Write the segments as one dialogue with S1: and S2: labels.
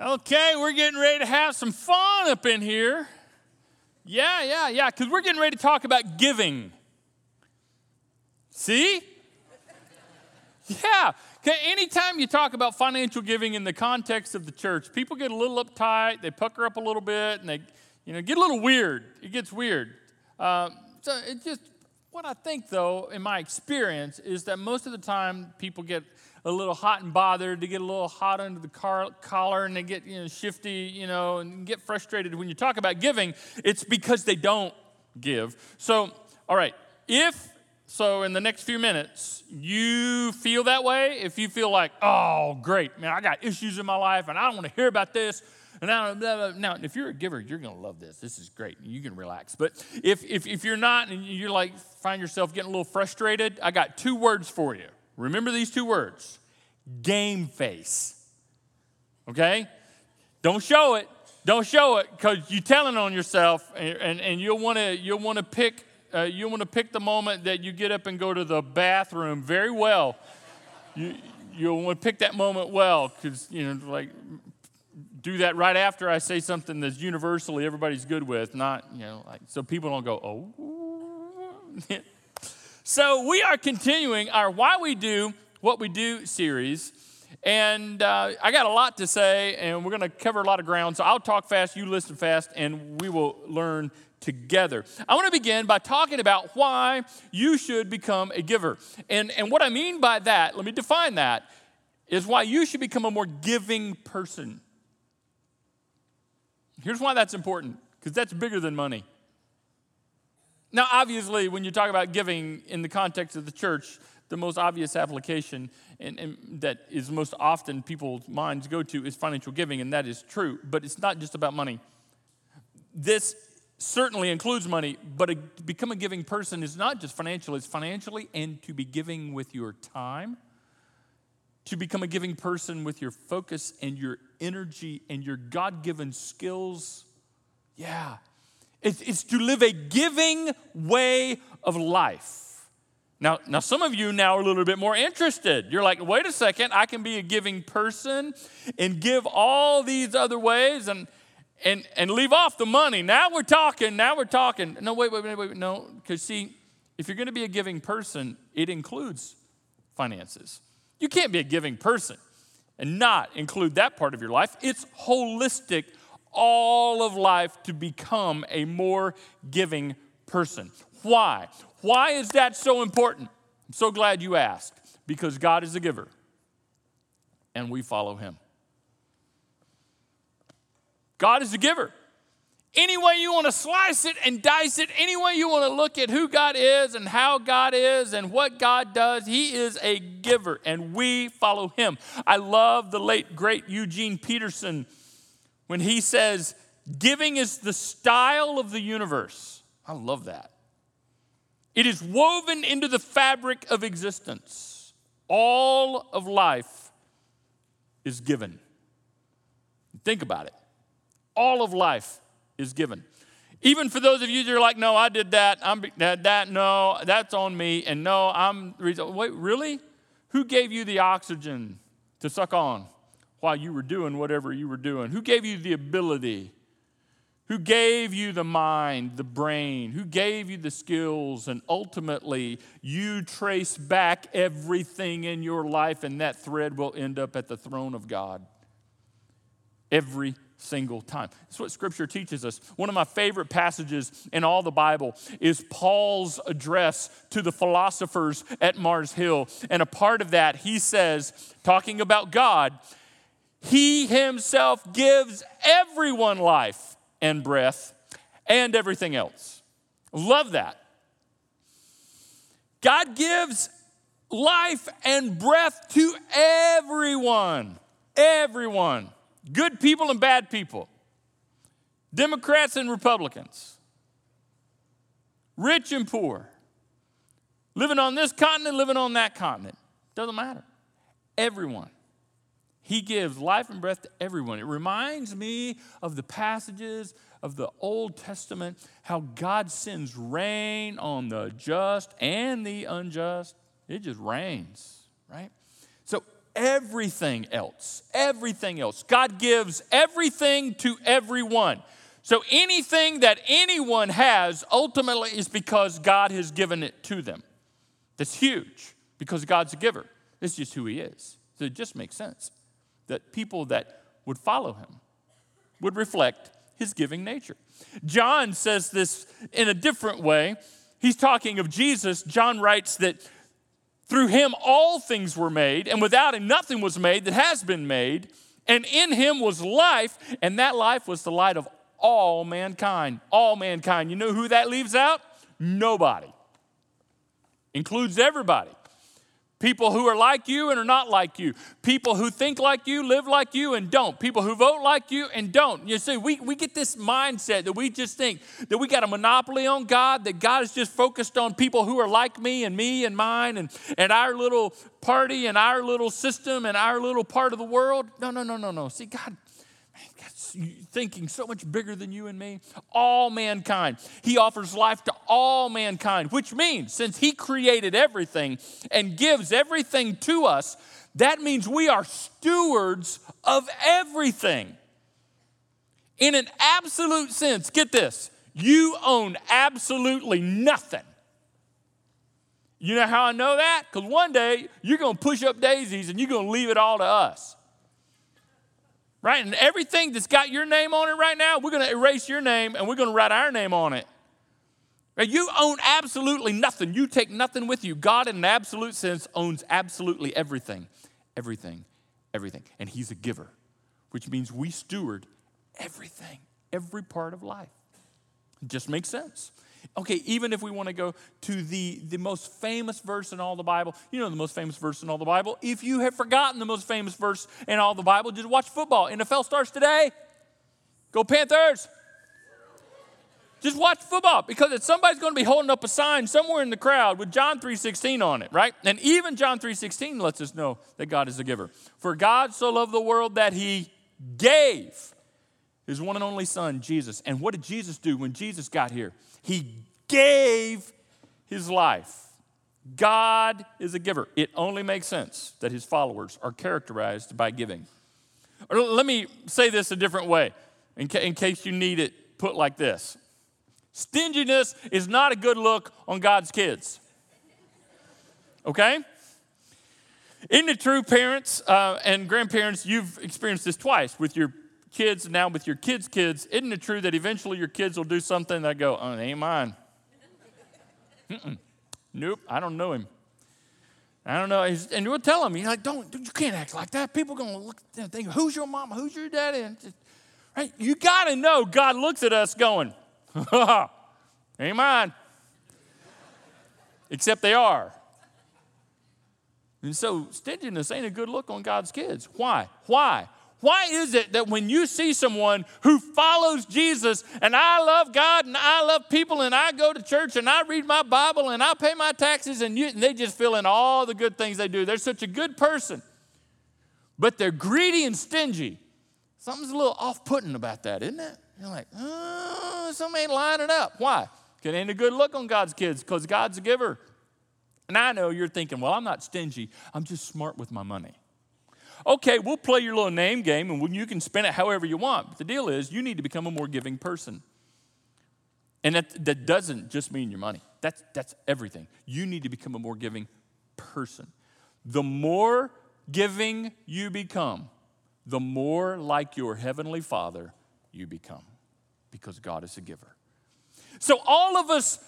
S1: Okay, we're getting ready to have some fun up in here. Yeah, yeah, yeah, because we're getting ready to talk about giving. See? Yeah. Anytime you talk about financial giving in the context of the church, people get a little uptight, they pucker up a little bit, and they you know, get a little weird. It gets weird. Uh, so it just, what I think though, in my experience, is that most of the time people get a little hot and bothered, they get a little hot under the car, collar, and they get you know, shifty, you know, and get frustrated. When you talk about giving, it's because they don't give. So, all right, if so, in the next few minutes, you feel that way, if you feel like, oh, great, man, I got issues in my life and I don't want to hear about this. And now, now, if you're a giver, you're going to love this. This is great. You can relax. But if, if, if you're not and you're like, find yourself getting a little frustrated, I got two words for you. Remember these two words game face. Okay? Don't show it. Don't show it because you're telling on yourself and, and, and you'll want to you'll want to pick uh, you want to pick the moment that you get up and go to the bathroom very well. You, you'll want to pick that moment well because, you know, like do that right after I say something that's universally everybody's good with, not, you know, like, so people don't go, oh. so we are continuing our Why We Do What We Do series. And uh, I got a lot to say, and we're going to cover a lot of ground. So I'll talk fast, you listen fast, and we will learn together. I want to begin by talking about why you should become a giver. And, and what I mean by that, let me define that, is why you should become a more giving person. Here's why that's important because that's bigger than money. Now, obviously, when you talk about giving in the context of the church, the most obvious application and, and, that is most often people's minds go to is financial giving, and that is true. But it's not just about money. This certainly includes money, but a, to become a giving person is not just financial, it's financially and to be giving with your time. To become a giving person with your focus and your energy and your God given skills. Yeah. It's, it's to live a giving way of life. Now, now, some of you now are a little bit more interested. You're like, wait a second, I can be a giving person and give all these other ways. And, and, and leave off the money. Now we're talking, now we're talking. No, wait, wait, wait, wait, no. Because see, if you're going to be a giving person, it includes finances. You can't be a giving person and not include that part of your life. It's holistic, all of life to become a more giving person. Why? Why is that so important? I'm so glad you asked. Because God is a giver and we follow him. God is a giver. Any way you want to slice it and dice it, any way you want to look at who God is and how God is and what God does, He is a giver and we follow Him. I love the late, great Eugene Peterson when he says, Giving is the style of the universe. I love that. It is woven into the fabric of existence. All of life is given. Think about it all of life is given. Even for those of you that are like, no, I did that, I'm that, that no, that's on me, and no, I'm wait, really? Who gave you the oxygen to suck on while you were doing whatever you were doing? Who gave you the ability? Who gave you the mind, the brain? Who gave you the skills? And ultimately, you trace back everything in your life, and that thread will end up at the throne of God. Every single time. That's what scripture teaches us. One of my favorite passages in all the Bible is Paul's address to the philosophers at Mars Hill. And a part of that, he says, talking about God, he himself gives everyone life and breath and everything else. Love that. God gives life and breath to everyone. Everyone good people and bad people, Democrats and Republicans, rich and poor, living on this continent, living on that continent. Doesn't matter. Everyone. He gives life and breath to everyone. It reminds me of the passages of the Old Testament, how God sends rain on the just and the unjust. It just rains, right? So everything else. Everything else. God gives everything to everyone. So anything that anyone has ultimately is because God has given it to them. That's huge because God's a giver. It's just who He is. So it just makes sense that people that would follow Him would reflect His giving nature. John says this in a different way. He's talking of Jesus. John writes that through him all things were made, and without him nothing was made that has been made. And in him was life, and that life was the light of all mankind. All mankind. You know who that leaves out? Nobody. Includes everybody. People who are like you and are not like you. People who think like you, live like you, and don't. People who vote like you and don't. You see, we, we get this mindset that we just think that we got a monopoly on God, that God is just focused on people who are like me and me and mine and, and our little party and our little system and our little part of the world. No, no, no, no, no. See, God, thinking so much bigger than you and me. All mankind. He offers life to all mankind, which means since He created everything and gives everything to us, that means we are stewards of everything. In an absolute sense, get this you own absolutely nothing. You know how I know that? Because one day you're going to push up daisies and you're going to leave it all to us right? And everything that's got your name on it right now, we're going to erase your name and we're going to write our name on it. Right? You own absolutely nothing. You take nothing with you. God, in an absolute sense, owns absolutely everything, everything, everything. And He's a giver, which means we steward everything, every part of life. It just makes sense. Okay, even if we want to go to the, the most famous verse in all the Bible, you know the most famous verse in all the Bible. If you have forgotten the most famous verse in all the Bible, just watch football. NFL starts today. Go Panthers. Just watch football because somebody's going to be holding up a sign somewhere in the crowd with John 3:16 on it, right? And even John 3:16 lets us know that God is a giver. For God so loved the world that he gave his one and only son Jesus. And what did Jesus do when Jesus got here? He gave his life. God is a giver. It only makes sense that his followers are characterized by giving. Or let me say this a different way, in, ca- in case you need it put like this Stinginess is not a good look on God's kids. Okay? Isn't it true, parents uh, and grandparents, you've experienced this twice with your kids now with your kids' kids? Isn't it true that eventually your kids will do something that go, oh, it ain't mine? Mm-mm. Nope, I don't know him. I don't know. And we'll tell him, you're like, don't, you can't act like that. People are going to look and think, who's your mama? Who's your daddy? And just, right? You got to know God looks at us going, ain't mine. Except they are. And so stinginess ain't a good look on God's kids. Why? Why? Why is it that when you see someone who follows Jesus and I love God and I love people and I go to church and I read my Bible and I pay my taxes and, you, and they just fill in all the good things they do? They're such a good person, but they're greedy and stingy. Something's a little off putting about that, isn't it? You're like, oh, something ain't lining up. Why? It ain't a good look on God's kids because God's a giver. And I know you're thinking, well, I'm not stingy, I'm just smart with my money. Okay, we'll play your little name game and you can spend it however you want. But the deal is, you need to become a more giving person. And that, that doesn't just mean your money, that's, that's everything. You need to become a more giving person. The more giving you become, the more like your heavenly Father you become because God is a giver. So all of us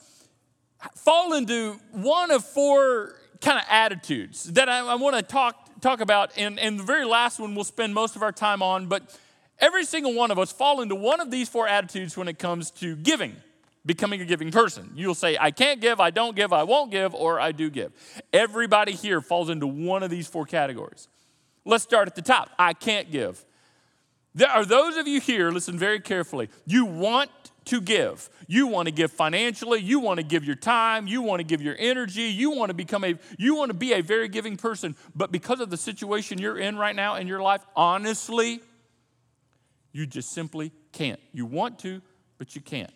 S1: fall into one of four kind of attitudes that I, I want to talk talk about, and, and the very last one we'll spend most of our time on, but every single one of us fall into one of these four attitudes when it comes to giving, becoming a giving person. You'll say, I can't give, I don't give, I won't give, or I do give. Everybody here falls into one of these four categories. Let's start at the top. I can't give. There are those of you here, listen very carefully, you want to give. You want to give financially, you want to give your time, you want to give your energy, you want to become a you want to be a very giving person, but because of the situation you're in right now in your life, honestly, you just simply can't. You want to, but you can't.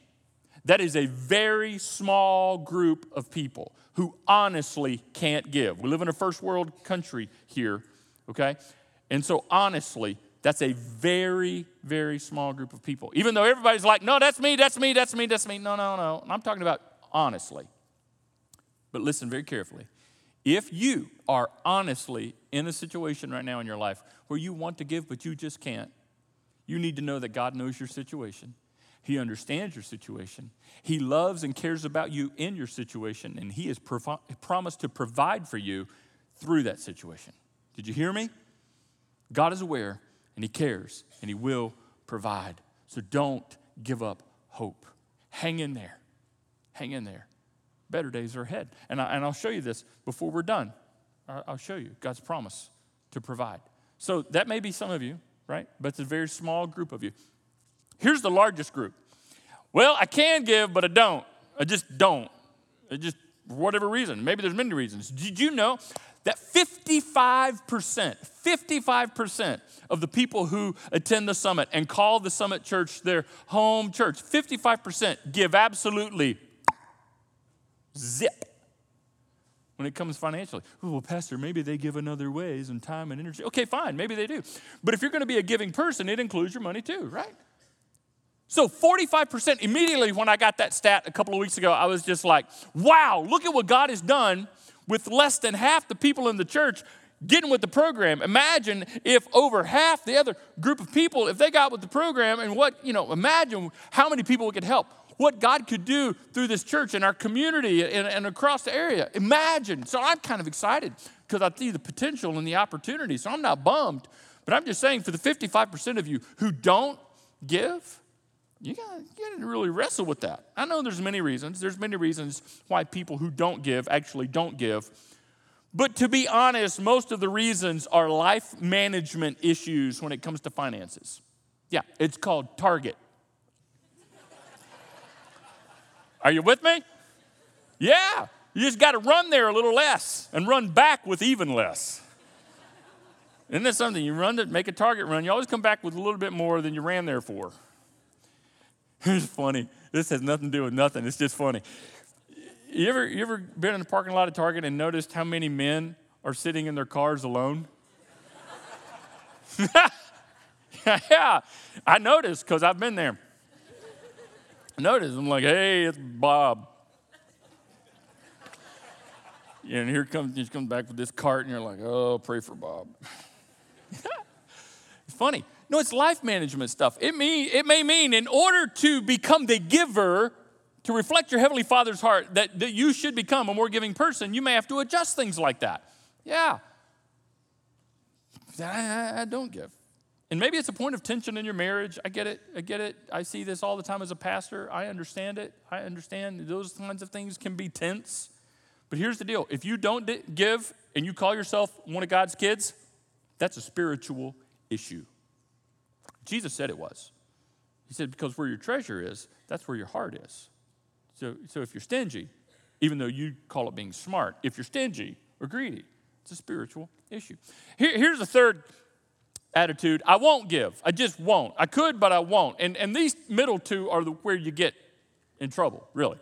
S1: That is a very small group of people who honestly can't give. We live in a first world country here okay? And so, honestly, that's a very, very small group of people. Even though everybody's like, no, that's me, that's me, that's me, that's me. No, no, no. I'm talking about honestly. But listen very carefully. If you are honestly in a situation right now in your life where you want to give, but you just can't, you need to know that God knows your situation. He understands your situation. He loves and cares about you in your situation, and He has provi- promised to provide for you through that situation. Did you hear me? God is aware, and He cares, and He will provide. So don't give up hope. Hang in there. Hang in there. Better days are ahead. And, I, and I'll show you this before we're done. I'll show you God's promise to provide. So that may be some of you, right? But it's a very small group of you. Here's the largest group. Well, I can give, but I don't. I just don't. I just, for whatever reason. Maybe there's many reasons. Did you know that 55%, 55% of the people who attend the summit and call the summit church their home church, 55% give absolutely zip when it comes financially. well, Pastor, maybe they give in other ways and time and energy. Okay, fine, maybe they do. But if you're going to be a giving person, it includes your money too, right? So 45% immediately when I got that stat a couple of weeks ago, I was just like, wow, look at what God has done with less than half the people in the church getting with the program. Imagine if over half the other group of people, if they got with the program and what, you know, imagine how many people it could help. What God could do through this church and our community and, and across the area. Imagine. So I'm kind of excited because I see the potential and the opportunity. So I'm not bummed. But I'm just saying for the 55% of you who don't give, you got, you to really wrestle with that. I know there's many reasons. There's many reasons why people who don't give actually don't give. But to be honest, most of the reasons are life management issues when it comes to finances. Yeah, it's called Target. Are you with me? Yeah, you just got to run there a little less and run back with even less. Isn't that something? You run to make a target run, you always come back with a little bit more than you ran there for. It's funny. This has nothing to do with nothing. It's just funny. You ever, you ever been in the parking lot of Target and noticed how many men are sitting in their cars alone? yeah, I noticed because I've been there. I noticed. I'm like, hey, it's Bob. and here comes he comes back with this cart, and you're like, oh, pray for Bob. it's funny. No, it's life management stuff. It, mean, it may mean in order to become the giver, to reflect your Heavenly Father's heart, that, that you should become a more giving person, you may have to adjust things like that. Yeah. I, I don't give. And maybe it's a point of tension in your marriage. I get it. I get it. I see this all the time as a pastor. I understand it. I understand those kinds of things can be tense. But here's the deal if you don't give and you call yourself one of God's kids, that's a spiritual issue. Jesus said it was. He said, because where your treasure is, that's where your heart is. So, so if you're stingy, even though you call it being smart, if you're stingy or greedy, it's a spiritual issue. Here, here's the third attitude I won't give. I just won't. I could, but I won't. And, and these middle two are the, where you get in trouble, really.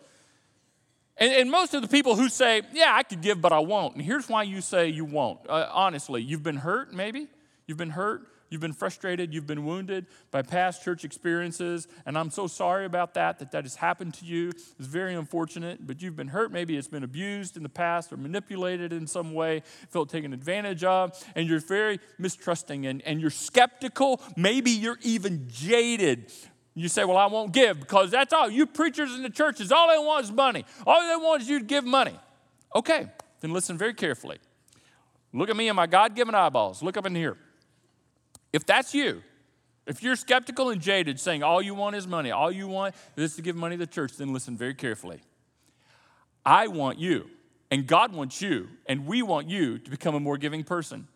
S1: And, and, most of the people who say, Yeah, I could give, but I won't. And here's why you say you won't. Uh, honestly, you've been hurt, maybe. You've been hurt. You've been frustrated, you've been wounded by past church experiences, and I'm so sorry about that, that that has happened to you. It's very unfortunate, but you've been hurt. Maybe it's been abused in the past or manipulated in some way, felt taken advantage of, and you're very mistrusting and, and you're skeptical. Maybe you're even jaded. You say, Well, I won't give because that's all. You preachers in the churches, all they want is money. All they want is you to give money. Okay, then listen very carefully. Look at me and my God given eyeballs. Look up in here. If that's you, if you're skeptical and jaded, saying all you want is money, all you want is to give money to the church, then listen very carefully. I want you, and God wants you, and we want you to become a more giving person.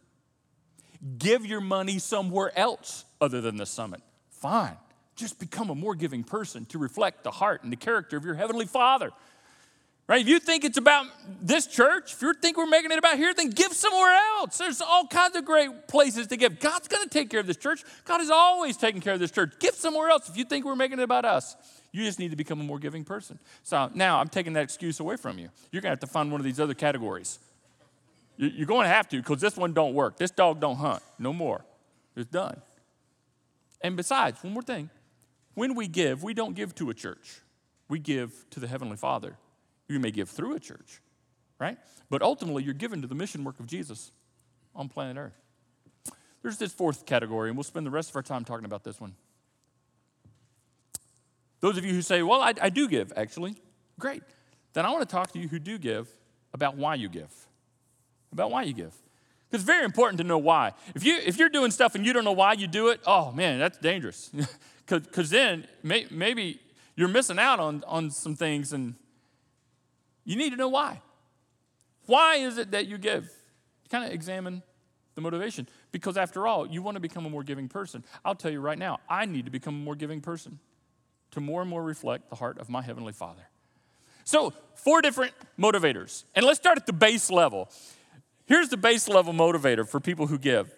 S1: Give your money somewhere else other than the summit. Fine. Just become a more giving person to reflect the heart and the character of your Heavenly Father. Right? If you think it's about this church, if you think we're making it about here, then give somewhere else. There's all kinds of great places to give. God's going to take care of this church. God is always taking care of this church. Give somewhere else if you think we're making it about us. You just need to become a more giving person. So now I'm taking that excuse away from you. You're going to have to find one of these other categories. You're going to have to because this one don't work. This dog don't hunt. No more. It's done. And besides, one more thing. When we give, we don't give to a church. We give to the Heavenly Father. You may give through a church, right? But ultimately, you're given to the mission work of Jesus on planet Earth. There's this fourth category, and we'll spend the rest of our time talking about this one. Those of you who say, Well, I, I do give, actually, great. Then I want to talk to you who do give about why you give. About why you give. Because it's very important to know why. If, you, if you're doing stuff and you don't know why you do it, oh man, that's dangerous. Because then may, maybe you're missing out on, on some things and you need to know why. Why is it that you give? Kind of examine the motivation. Because after all, you want to become a more giving person. I'll tell you right now, I need to become a more giving person to more and more reflect the heart of my Heavenly Father. So, four different motivators. And let's start at the base level. Here's the base level motivator for people who give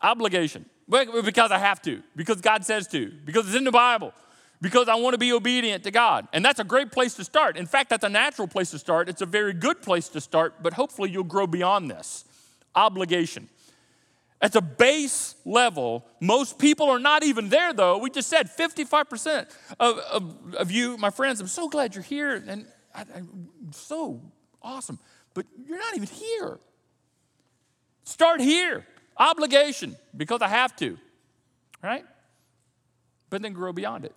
S1: obligation. Because I have to, because God says to, because it's in the Bible, because I want to be obedient to God. And that's a great place to start. In fact, that's a natural place to start. It's a very good place to start, but hopefully you'll grow beyond this. Obligation. At the base level, most people are not even there, though. We just said 55% of, of, of you, my friends, I'm so glad you're here, and I, I'm so awesome, but you're not even here. Start here. Obligation, because I have to, right? But then grow beyond it.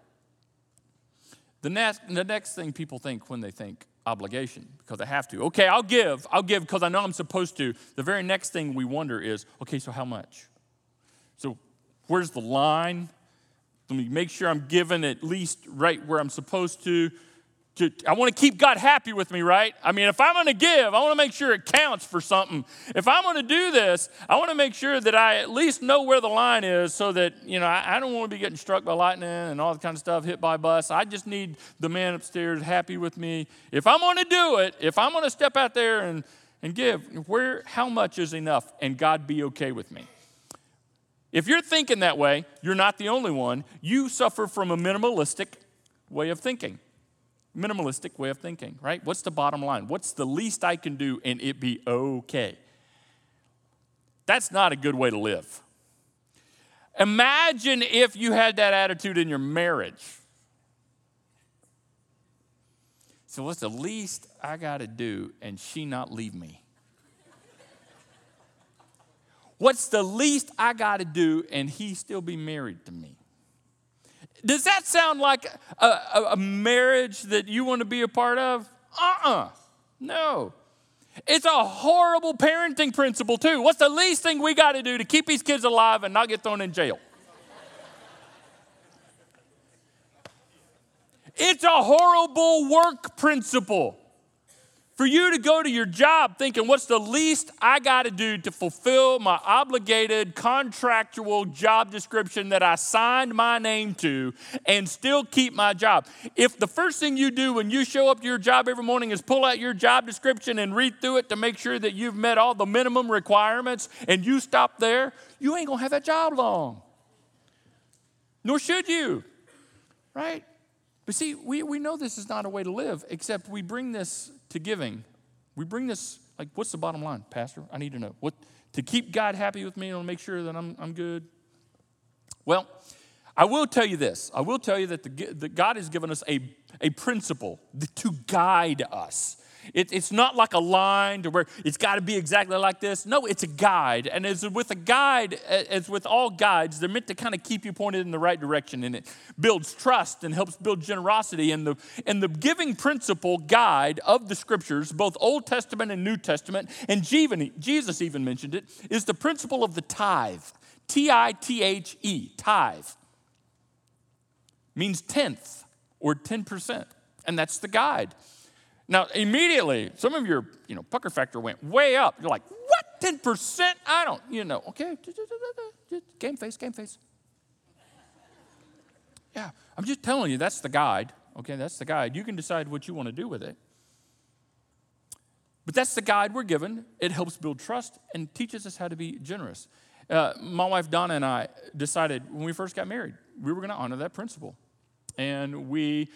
S1: The next, the next thing people think when they think obligation, because I have to. Okay, I'll give. I'll give because I know I'm supposed to. The very next thing we wonder is okay, so how much? So where's the line? Let me make sure I'm giving at least right where I'm supposed to to, I want to keep God happy with me, right? I mean, if I'm going to give, I want to make sure it counts for something. If I'm going to do this, I want to make sure that I at least know where the line is so that, you know, I, I don't want to be getting struck by lightning and all that kind of stuff, hit by a bus. I just need the man upstairs happy with me. If I'm going to do it, if I'm going to step out there and, and give, where, how much is enough and God be okay with me? If you're thinking that way, you're not the only one. You suffer from a minimalistic way of thinking minimalistic way of thinking, right? What's the bottom line? What's the least I can do and it be okay? That's not a good way to live. Imagine if you had that attitude in your marriage. So, what's the least I got to do and she not leave me? What's the least I got to do and he still be married to me? Does that sound like a, a, a marriage that you want to be a part of? Uh uh-uh. uh No. It's a horrible parenting principle, too. What's the least thing we got to do to keep these kids alive and not get thrown in jail? it's a horrible work principle for you to go to your job thinking, what's the least I got to do to fulfill my obligated contractual job description that I signed my name to and still keep my job? If the first thing you do when you show up to your job every morning is pull out your job description and read through it to make sure that you've met all the minimum requirements and you stop there, you ain't going to have that job long. Nor should you, right? But see, we, we know this is not a way to live, except we bring this to giving. We bring this, like, what's the bottom line, Pastor? I need to know. What to keep God happy with me and make sure that I'm, I'm good? Well, I will tell you this. I will tell you that, the, that God has given us a, a principle to guide us. It, it's not like a line to where it's got to be exactly like this. No, it's a guide. And as with a guide, as with all guides, they're meant to kind of keep you pointed in the right direction. And it builds trust and helps build generosity. And the, and the giving principle guide of the scriptures, both Old Testament and New Testament, and Jesus even mentioned it, is the principle of the tithe. T I T H E, tithe. Means tenth or 10%. And that's the guide. Now, immediately, some of your, you know, pucker factor went way up. You're like, what? 10%? I don't, you know, okay. Game face, game face. Yeah, I'm just telling you, that's the guide. Okay, that's the guide. You can decide what you want to do with it. But that's the guide we're given. It helps build trust and teaches us how to be generous. Uh, my wife Donna and I decided when we first got married, we were going to honor that principle. And we,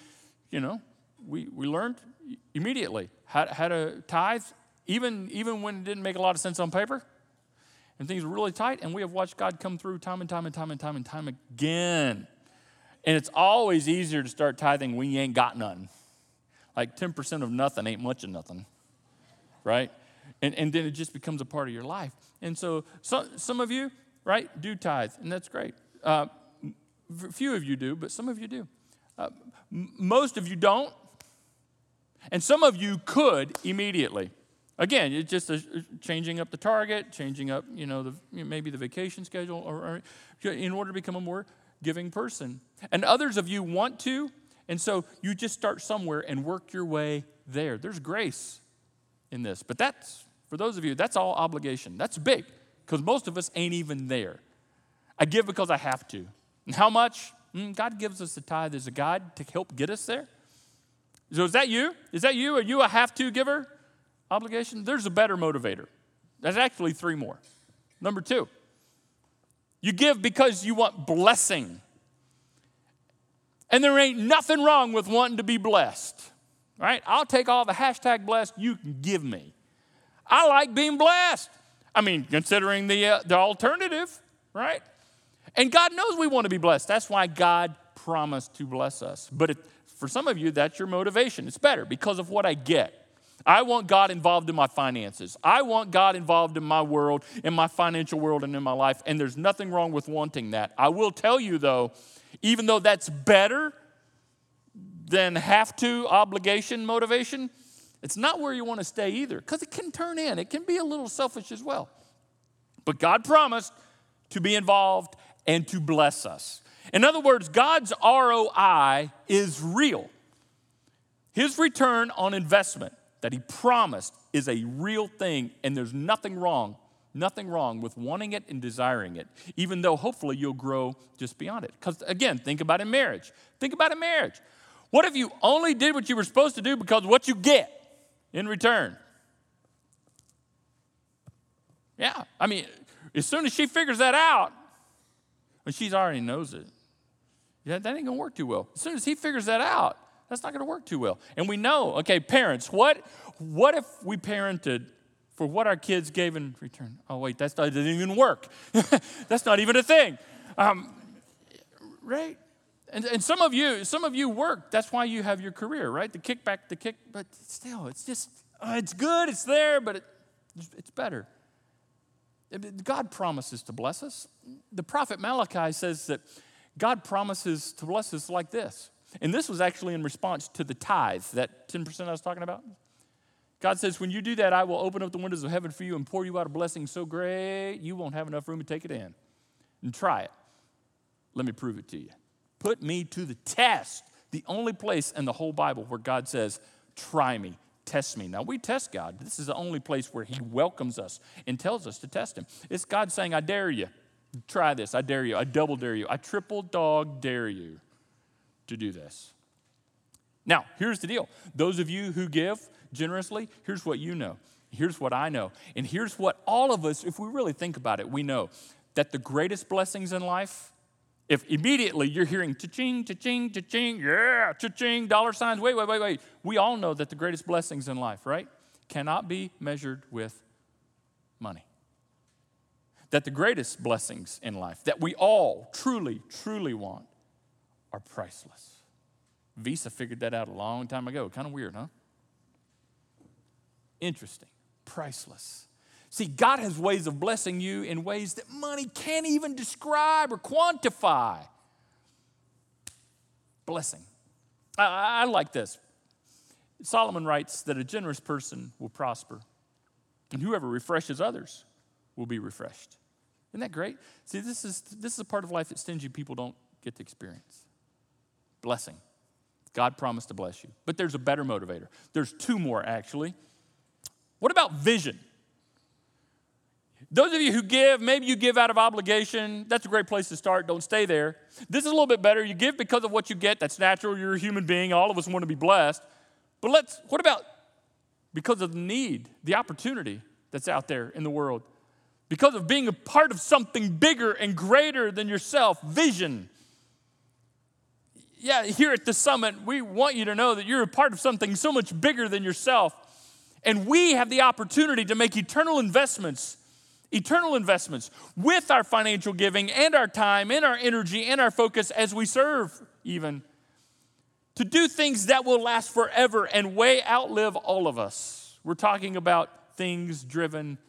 S1: you know, we, we learned immediately how, how to tithe even, even when it didn't make a lot of sense on paper and things were really tight. And we have watched God come through time and time and time and time and time again. And it's always easier to start tithing when you ain't got none. Like 10% of nothing ain't much of nothing, right? And, and then it just becomes a part of your life. And so some, some of you, right, do tithe, and that's great. Uh, few of you do, but some of you do. Uh, most of you don't, and some of you could immediately. Again, it's just changing up the target, changing up, you know, the, maybe the vacation schedule, or, or in order to become a more giving person. And others of you want to, and so you just start somewhere and work your way there. There's grace in this, but that's for those of you, that's all obligation. That's big because most of us ain't even there. I give because I have to. And how much? Mm, God gives us a tithe as a guide to help get us there. So is that you? Is that you? Are you a have to giver? Obligation? There's a better motivator. There's actually three more. Number two, you give because you want blessing. And there ain't nothing wrong with wanting to be blessed. Right? I'll take all the hashtag blessed you can give me. I like being blessed. I mean, considering the, uh, the alternative, right? And God knows we want to be blessed. That's why God promised to bless us. But it, for some of you, that's your motivation. It's better because of what I get. I want God involved in my finances. I want God involved in my world, in my financial world, and in my life. And there's nothing wrong with wanting that. I will tell you, though, even though that's better than have to obligation motivation, it's not where you want to stay either, because it can turn in. It can be a little selfish as well. But God promised to be involved and to bless us. In other words, God's ROI is real. His return on investment that He promised is a real thing, and there's nothing wrong, nothing wrong with wanting it and desiring it, even though hopefully you'll grow just beyond it. Because again, think about in marriage. Think about in marriage. What if you only did what you were supposed to do because what you get? in return. Yeah, I mean, as soon as she figures that out, when she's already knows it, yeah, that ain't gonna work too well. As soon as he figures that out, that's not gonna work too well. And we know, okay, parents, what what if we parented for what our kids gave in return? Oh wait, that doesn't even work. that's not even a thing, um, right? And, and some of you, some of you work. That's why you have your career, right? The kickback, the kick, but still, it's just, uh, it's good, it's there, but it, it's better. God promises to bless us. The prophet Malachi says that God promises to bless us like this. And this was actually in response to the tithe, that 10% I was talking about. God says, When you do that, I will open up the windows of heaven for you and pour you out a blessing so great you won't have enough room to take it in. And try it. Let me prove it to you. Put me to the test. The only place in the whole Bible where God says, Try me, test me. Now, we test God. This is the only place where He welcomes us and tells us to test Him. It's God saying, I dare you. Try this. I dare you. I double dare you. I triple dog dare you to do this. Now, here's the deal those of you who give generously, here's what you know. Here's what I know. And here's what all of us, if we really think about it, we know that the greatest blessings in life if immediately you're hearing cha-ching, cha-ching, cha-ching, yeah, cha-ching, dollar signs, wait, wait, wait, wait. We all know that the greatest blessings in life, right, cannot be measured with money. That the greatest blessings in life that we all truly, truly want are priceless. Visa figured that out a long time ago. Kind of weird, huh? Interesting. Priceless. See, God has ways of blessing you in ways that money can't even describe or quantify. Blessing. I, I, like this. Solomon writes that a generous person will prosper, and whoever refreshes others will be refreshed. Isn't that great? See, this is, this is a part of life that stingy people don't get to experience. Blessing. God promised to bless you. But there's a better motivator. There's two more, actually. What about vision? Those of you who give, maybe you give out of obligation. That's a great place to start. Don't stay there. This is a little bit better. You give because of what you get. That's natural. You're a human being. All of us want to be blessed. But let's, what about because of the need, the opportunity that's out there in the world? Because of being a part of something bigger and greater than yourself, vision. Yeah, here at the summit, we want you to know that you're a part of something so much bigger than yourself. And we have the opportunity to make eternal investments, eternal investments with our financial giving and our time and our energy and our focus as we serve, even to do things that will last forever and way outlive all of us. We're talking about things driven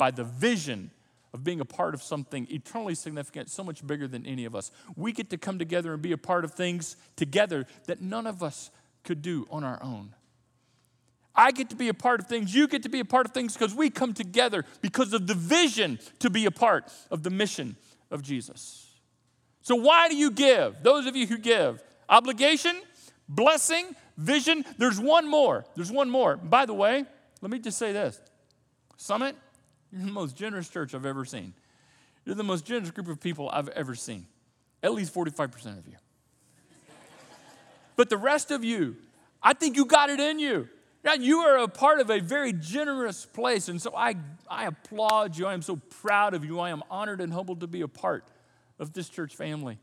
S1: by the vision of being a part of something eternally significant, so much bigger than any of us. We get to come together and be a part of things together that none of us could do on our own. I get to be a part of things, you get to be a part of things because we come together because of the vision to be a part of the mission of Jesus. So, why do you give? Those of you who give, obligation, blessing, vision. There's one more. There's one more. By the way, let me just say this Summit, you're the most generous church I've ever seen. You're the most generous group of people I've ever seen. At least 45% of you. but the rest of you, I think you got it in you. Now, you are a part of a very generous place, and so I, I applaud you. I am so proud of you. I am honored and humbled to be a part of this church family.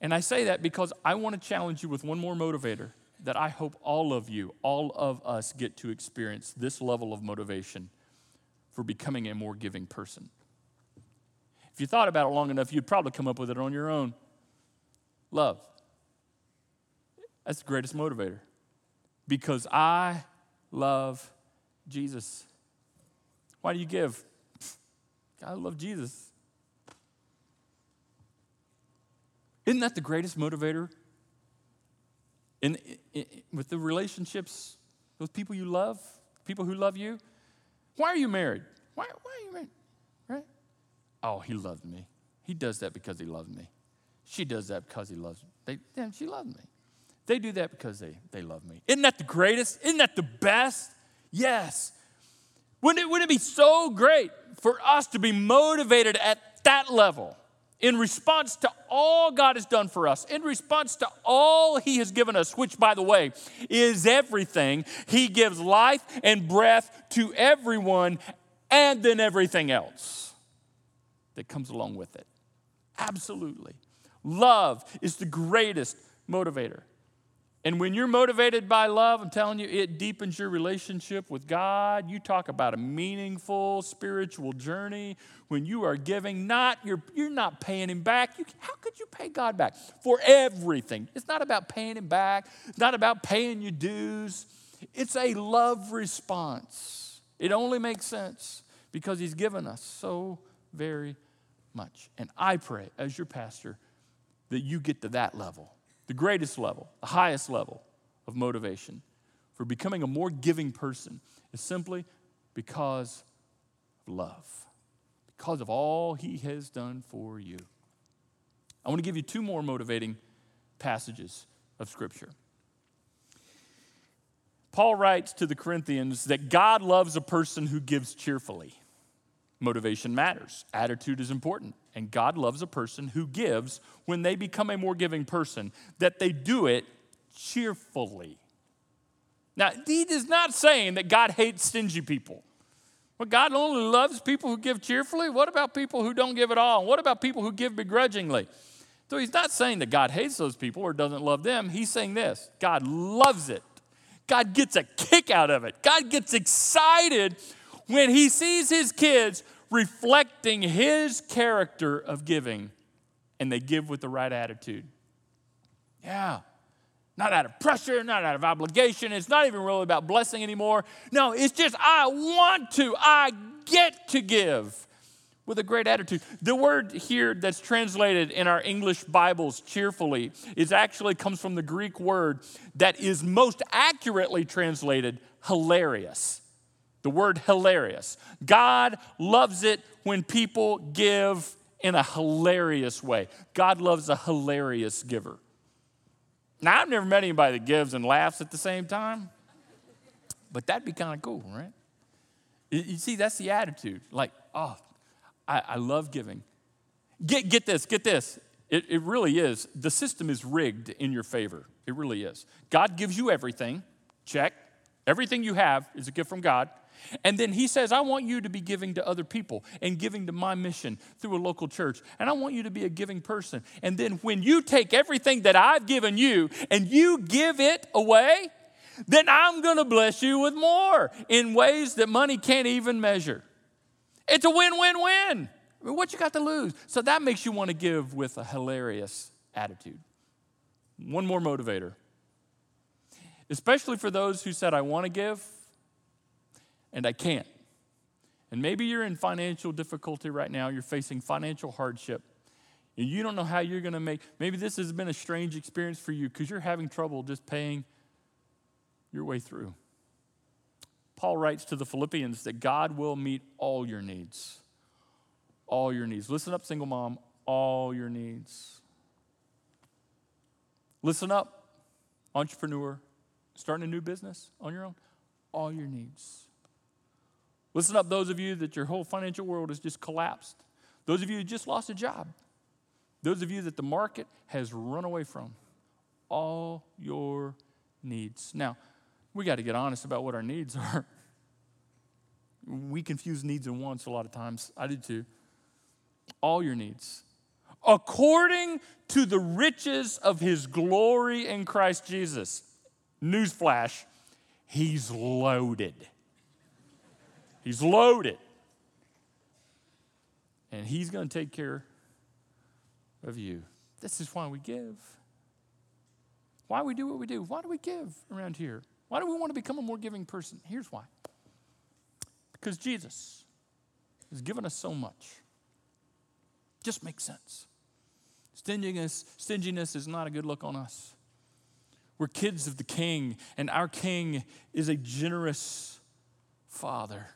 S1: And I say that because I want to challenge you with one more motivator that I hope all of you, all of us, get to experience this level of motivation for becoming a more giving person. If you thought about it long enough, you'd probably come up with it on your own. Love. That's the greatest motivator. Because I love Jesus. Why do you give? I love Jesus. Isn't that the greatest motivator? In, in, with the relationships, those people you love, people who love you. Why are you married? Why, why are you married? Right? Oh, he loved me. He does that because he loves me. She does that because he loves me. They, damn, she loves me. They do that because they, they love me. Isn't that the greatest? Isn't that the best? Yes. Wouldn't it, wouldn't it be so great for us to be motivated at that level? In response to all God has done for us, in response to all He has given us, which, by the way, is everything, He gives life and breath to everyone and then everything else that comes along with it. Absolutely. Love is the greatest motivator. And when you're motivated by love, I'm telling you, it deepens your relationship with God. You talk about a meaningful spiritual journey when you are giving, not you're, you're not paying him back. You, how could you pay God back for everything? It's not about paying him back, it's not about paying your dues. It's a love response. It only makes sense because he's given us so very much. And I pray, as your pastor, that you get to that level the greatest level, the highest level of motivation for becoming a more giving person is simply because of love, because of all he has done for you. I want to give you two more motivating passages of Scripture. Paul writes to the Corinthians that God loves a person who gives cheerfully. Motivation matters, attitude is important. And God loves a person who gives when they become a more giving person, that they do it cheerfully. Now, he is not saying that God hates stingy people. Well, God only loves people who give cheerfully. What about people who don't give at all? What about people who give begrudgingly? So he's not saying that God hates those people or doesn't love them. He's saying this God loves it. God gets a kick out of it. God gets excited when he sees his kids reflecting his character of giving, and they give with the right attitude. Yeah. Not out of pressure, not out of obligation. It's not even really about blessing anymore. No, it's just I want to, I get to give with a great attitude. The word here that's translated in our English Bibles cheerfully is actually comes from the Greek word that is most accurately translated hilarious. The word hilarious. God loves it when people give in a hilarious way. God loves a hilarious giver. Now, I've never met anybody that gives and laughs at the same time, but that'd be kind of cool, right? You see, that's the attitude. Like, oh, I, I love giving. Get, get this, get this. It, it really is. The system is rigged in your favor. It really is. God gives you everything. Check. Everything you have is a gift from God. And then he says, I want you to be giving to other people and giving to my mission through a local church. And I want you to be a giving person. And then when you take everything that I've given you and you give it away, then I'm going to bless you with more in ways that money can't even measure. It's a win win win. I mean, what you got to lose? So that makes you want to give with a hilarious attitude. One more motivator, especially for those who said, I want to give and I can't. And maybe you're in financial difficulty right now, you're facing financial hardship. And you don't know how you're going to make, maybe this has been a strange experience for you because you're having trouble just paying your way through. Paul writes to the Philippians that God will meet all your needs. All your needs. Listen up, single mom, all your needs. Listen up, entrepreneur, starting a new business on your own, all your needs. Listen up, those of you that your whole financial world has just collapsed. Those of you who just lost a job. Those of you that the market has run away from. All your needs. Now, we got to get honest about what our needs are. We confuse needs and wants a lot of times. I do too. All your needs. According to the riches of his glory in Christ Jesus. Newsflash, he's loaded. He's loaded. And he's going to take care of you. This is why we give. Why we do what we do. Why do we give around here? Why do we want to become a more giving person? Here's why because Jesus has given us so much. Just makes sense. Stinginess, stinginess is not a good look on us. We're kids of the king, and our king is a generous father.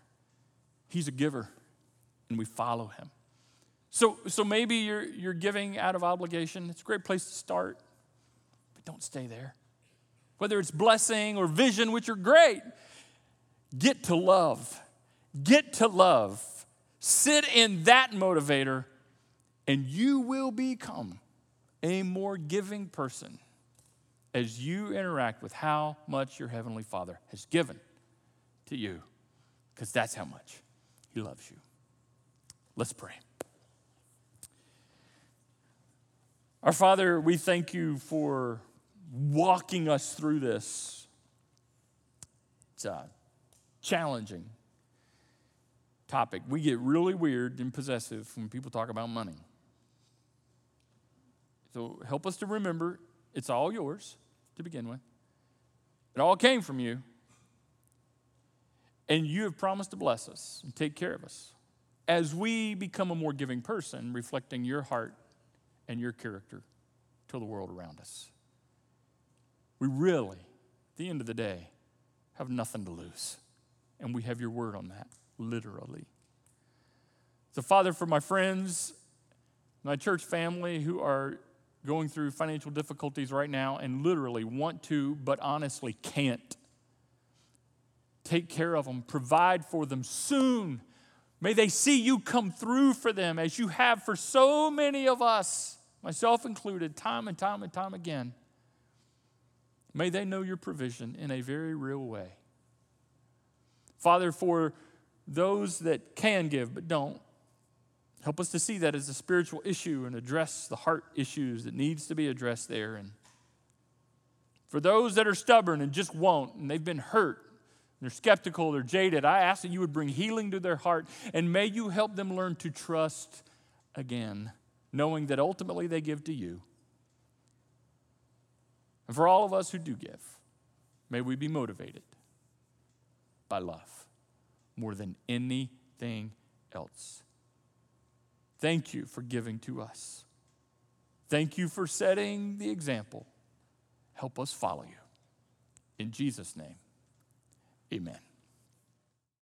S1: He's a giver, and we follow him. So, so maybe you're, you're giving out of obligation. It's a great place to start, but don't stay there whether it's blessing or vision, which are great, get to love. Get to love. Sit in that motivator, and you will become a more giving person as you interact with how much your Heavenly Father has given to you, because that's how much He loves you. Let's pray. Our Father, we thank you for walking us through this. It's a challenging topic. We get really weird and possessive when people talk about money. So help us to remember it's all yours to begin with. It all came from you. And you have promised to bless us and take care of us as we become a more giving person, reflecting your heart and your character to the world around us we really, at the end of the day, have nothing to lose. And we have your word on that, literally. So, Father, for my friends, my church family who are going through financial difficulties right now and literally want to, but honestly can't, take care of them, provide for them soon. May they see you come through for them as you have for so many of us, myself included, time and time and time again. May they know your provision in a very real way. Father, for those that can give but don't, help us to see that as a spiritual issue and address the heart issues that needs to be addressed there. And for those that are stubborn and just won't, and they've been hurt, they're skeptical, they're jaded, I ask that you would bring healing to their heart, and may you help them learn to trust again, knowing that ultimately they give to you. And for all of us who do give, may we be motivated by love more than anything else. Thank you for giving to us. Thank you for setting the example. Help us follow you. In Jesus' name. Amen.